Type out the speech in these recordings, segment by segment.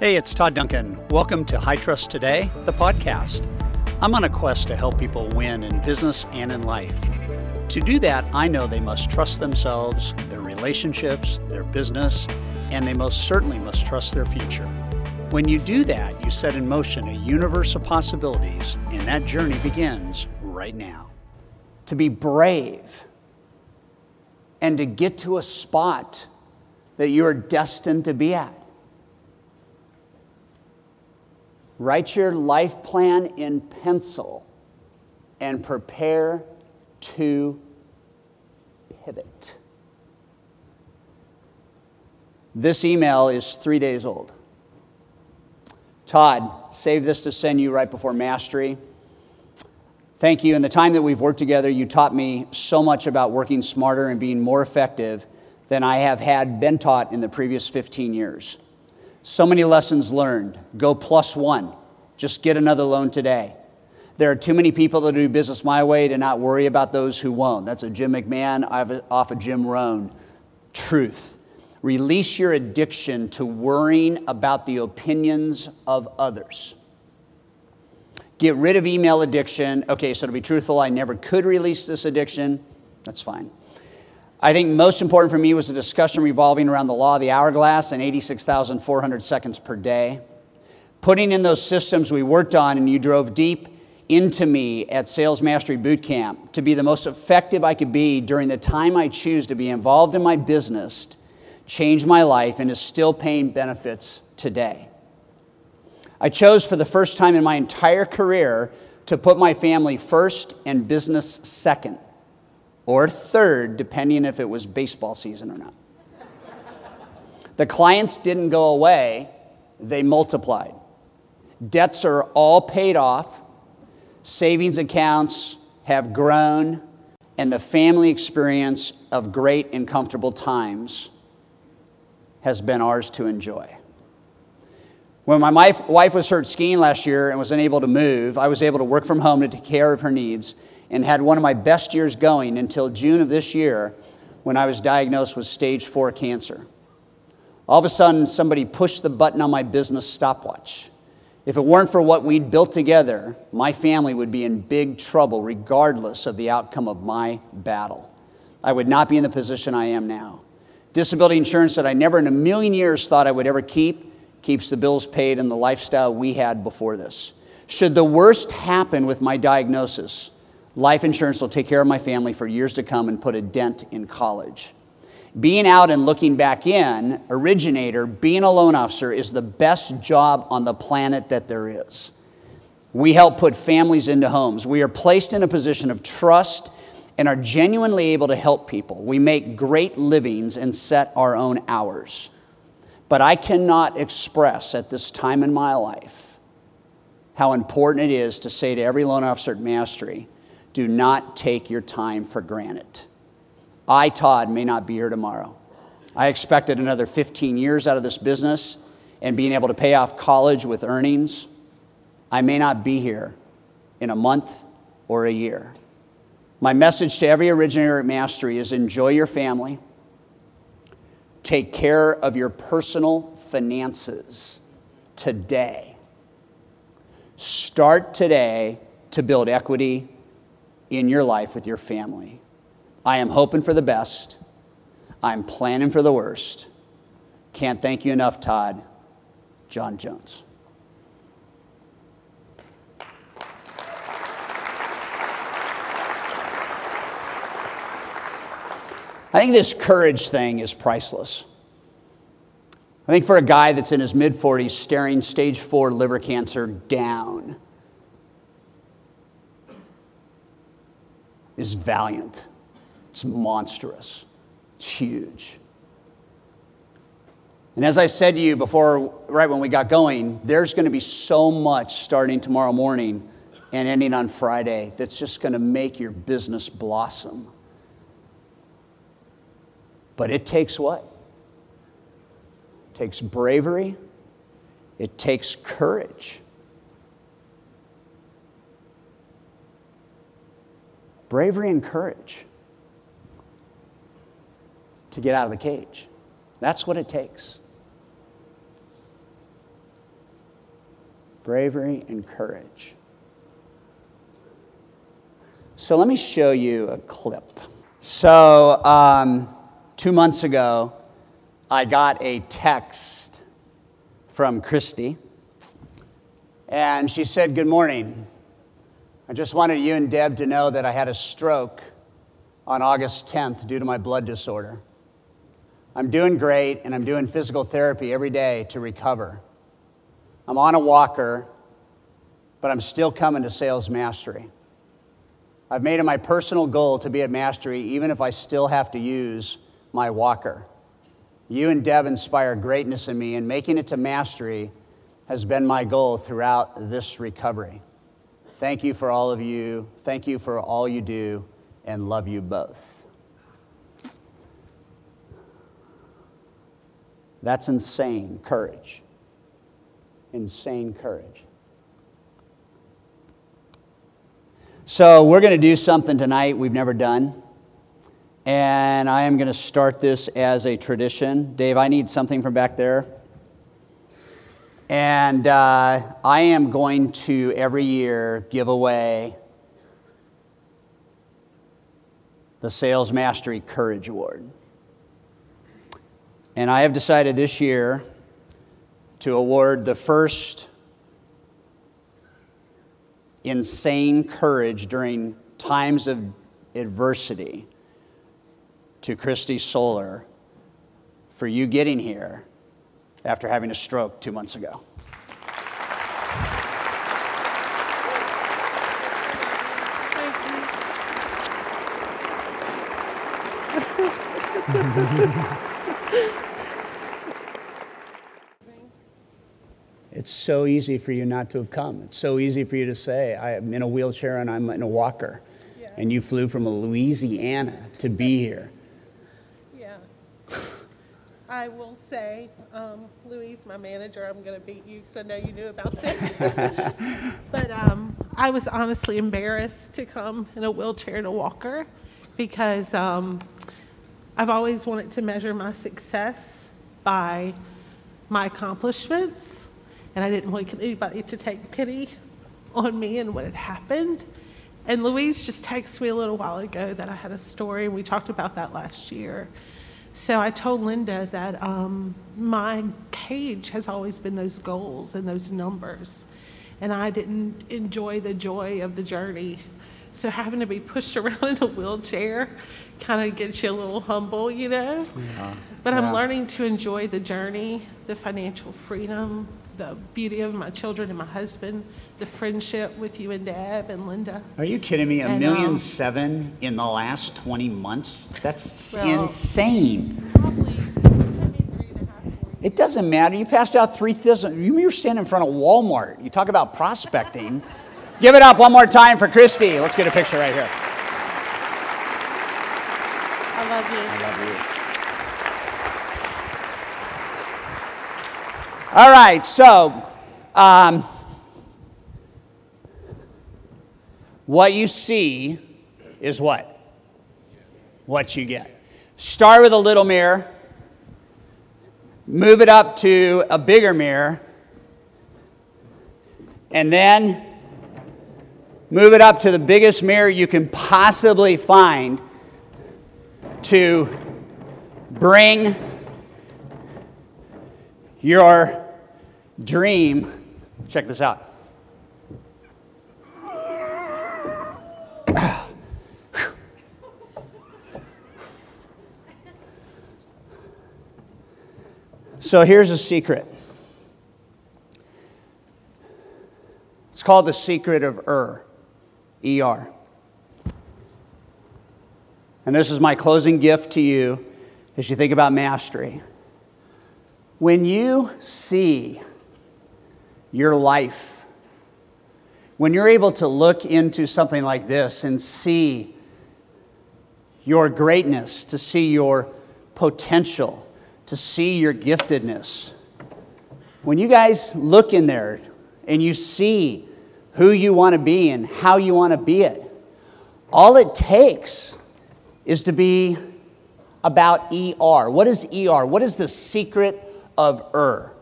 Hey, it's Todd Duncan. Welcome to High Trust Today, the podcast. I'm on a quest to help people win in business and in life. To do that, I know they must trust themselves, their relationships, their business, and they most certainly must trust their future. When you do that, you set in motion a universe of possibilities, and that journey begins right now. To be brave and to get to a spot that you are destined to be at. Write your life plan in pencil and prepare to pivot. This email is three days old. Todd, save this to send you right before mastery. Thank you. In the time that we've worked together, you taught me so much about working smarter and being more effective than I have had been taught in the previous 15 years. So many lessons learned. Go plus one. Just get another loan today. There are too many people that do business my way to not worry about those who won't. That's a Jim McMahon off of Jim Rohn. Truth. Release your addiction to worrying about the opinions of others. Get rid of email addiction. Okay, so to be truthful, I never could release this addiction. That's fine. I think most important for me was a discussion revolving around the law of the hourglass and 86,400 seconds per day. Putting in those systems we worked on, and you drove deep into me at Sales Mastery Boot Camp to be the most effective I could be during the time I choose to be involved in my business, change my life, and is still paying benefits today. I chose for the first time in my entire career to put my family first and business second or third, depending if it was baseball season or not. the clients didn't go away, they multiplied. Debts are all paid off, savings accounts have grown, and the family experience of great and comfortable times has been ours to enjoy. When my wife was hurt skiing last year and was unable to move, I was able to work from home to take care of her needs and had one of my best years going until June of this year when I was diagnosed with stage four cancer. All of a sudden, somebody pushed the button on my business stopwatch. If it weren't for what we'd built together, my family would be in big trouble regardless of the outcome of my battle. I would not be in the position I am now. Disability insurance that I never in a million years thought I would ever keep keeps the bills paid and the lifestyle we had before this. Should the worst happen with my diagnosis, Life insurance will take care of my family for years to come and put a dent in college. Being out and looking back in, originator, being a loan officer is the best job on the planet that there is. We help put families into homes. We are placed in a position of trust and are genuinely able to help people. We make great livings and set our own hours. But I cannot express at this time in my life how important it is to say to every loan officer at Mastery, do not take your time for granted. I, Todd, may not be here tomorrow. I expected another 15 years out of this business and being able to pay off college with earnings. I may not be here in a month or a year. My message to every originator at Mastery is enjoy your family, take care of your personal finances today. Start today to build equity in your life with your family. I am hoping for the best. I'm planning for the worst. Can't thank you enough, Todd. John Jones. I think this courage thing is priceless. I think for a guy that's in his mid 40s staring stage four liver cancer down, is valiant. It's monstrous. It's huge. And as I said to you before, right when we got going, there's going to be so much starting tomorrow morning and ending on Friday that's just going to make your business blossom. But it takes what? It takes bravery, it takes courage. Bravery and courage to get out of the cage. That's what it takes. bravery and courage. So let me show you a clip. So, um, two months ago, I got a text from Christy, and she said, Good morning. I just wanted you and Deb to know that I had a stroke on August 10th due to my blood disorder. I'm doing great, and I'm doing physical therapy every day to recover. I'm on a walker, but I'm still coming to sales mastery. I've made it my personal goal to be at mastery, even if I still have to use my walker. You and Deb inspire greatness in me, and making it to mastery has been my goal throughout this recovery. Thank you for all of you. Thank you for all you do, and love you both. That's insane courage. Insane courage. So, we're going to do something tonight we've never done. And I am going to start this as a tradition. Dave, I need something from back there. And uh, I am going to every year give away the Sales Mastery Courage Award. And I have decided this year to award the first insane courage during times of adversity to Christy Solar for you getting here after having a stroke two months ago. It's so easy for you not to have come. It's so easy for you to say, I'm in a wheelchair and I'm in a walker. Yeah. And you flew from Louisiana to be here. I will say, um, Louise, my manager, I'm going to beat you because I know you knew about this. but um, I was honestly embarrassed to come in a wheelchair and a walker because um, I've always wanted to measure my success by my accomplishments and I didn't want anybody to take pity on me and what had happened. And Louise just texted me a little while ago that I had a story, and we talked about that last year. So I told Linda that um, my cage has always been those goals and those numbers, and I didn't enjoy the joy of the journey. So having to be pushed around in a wheelchair kind of gets you a little humble, you know? Yeah. But I'm learning to enjoy the journey, the financial freedom, the beauty of my children and my husband, the friendship with you and Deb and Linda. Are you kidding me? A million um, seven in the last 20 months? That's well, insane. Probably it doesn't matter. You passed out three thousand. You were standing in front of Walmart. You talk about prospecting. Give it up one more time for Christy. Let's get a picture right here. I love you. I love you. All right, so um, what you see is what? What you get. Start with a little mirror, move it up to a bigger mirror, and then move it up to the biggest mirror you can possibly find to bring your dream. Check this out. So here's a secret. It's called the secret of Ur, E-R. And this is my closing gift to you as you think about mastery. When you see your life, when you're able to look into something like this and see your greatness, to see your potential, to see your giftedness, when you guys look in there and you see who you want to be and how you want to be it, all it takes is to be about ER. What is ER? What is the secret of er?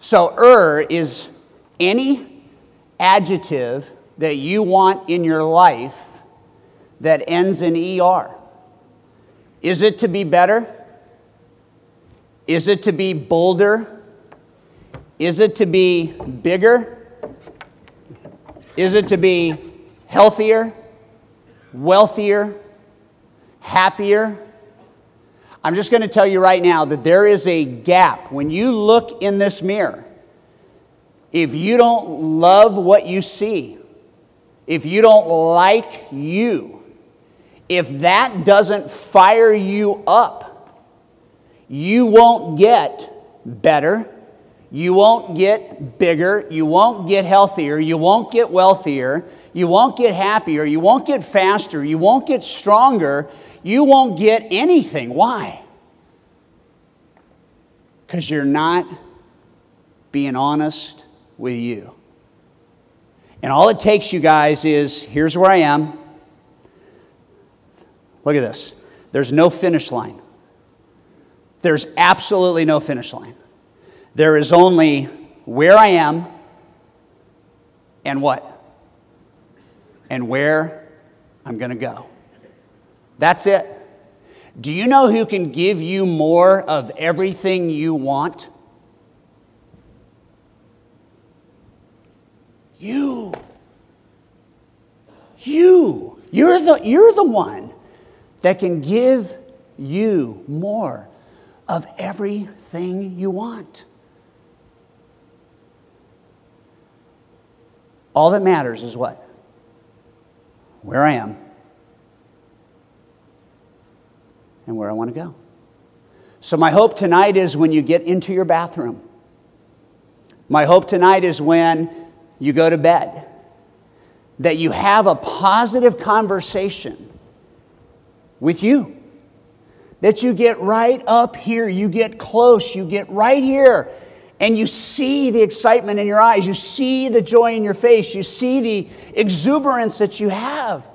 So er is any adjective that you want in your life that ends in ER. Is it to be better? Is it to be bolder? Is it to be bigger? Is it to be healthier, wealthier, happier? I'm just going to tell you right now that there is a gap. When you look in this mirror, if you don't love what you see, if you don't like you, if that doesn't fire you up, you won't get better. You won't get bigger. You won't get healthier. You won't get wealthier. You won't get happier. You won't get faster. You won't get stronger. You won't get anything. Why? Because you're not being honest with you. And all it takes, you guys, is here's where I am. Look at this. There's no finish line. There's absolutely no finish line. There is only where I am and what? And where I'm going to go. That's it. Do you know who can give you more of everything you want? You. You. You're the, you're the one that can give you more of everything you want. All that matters is what? Where I am and where I want to go. So, my hope tonight is when you get into your bathroom. My hope tonight is when you go to bed, that you have a positive conversation with you. That you get right up here, you get close, you get right here, and you see the excitement in your eyes, you see the joy in your face, you see the exuberance that you have.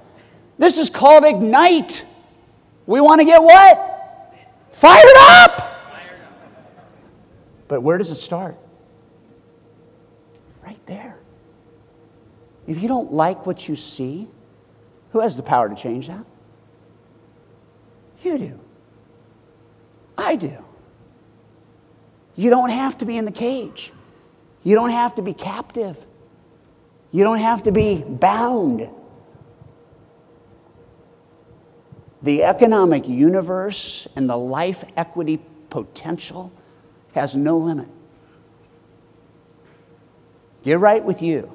This is called ignite. We want to get what? Fired up! But where does it start? Right there. If you don't like what you see, who has the power to change that? You do. I do. You don't have to be in the cage. You don't have to be captive. You don't have to be bound. The economic universe and the life equity potential has no limit. Get right with you,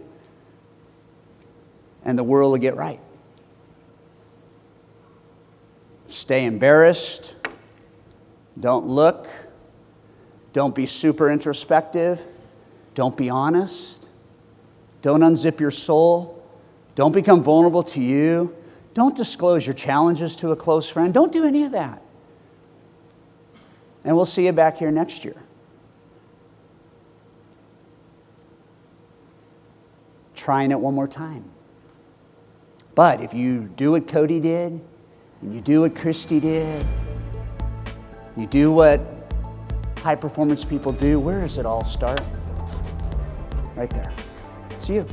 and the world will get right. Stay embarrassed. Don't look. Don't be super introspective. Don't be honest. Don't unzip your soul. Don't become vulnerable to you. Don't disclose your challenges to a close friend. Don't do any of that. And we'll see you back here next year. Trying it one more time. But if you do what Cody did, and you do what Christy did, you do what high performance people do, where does it all start? Right there. See you.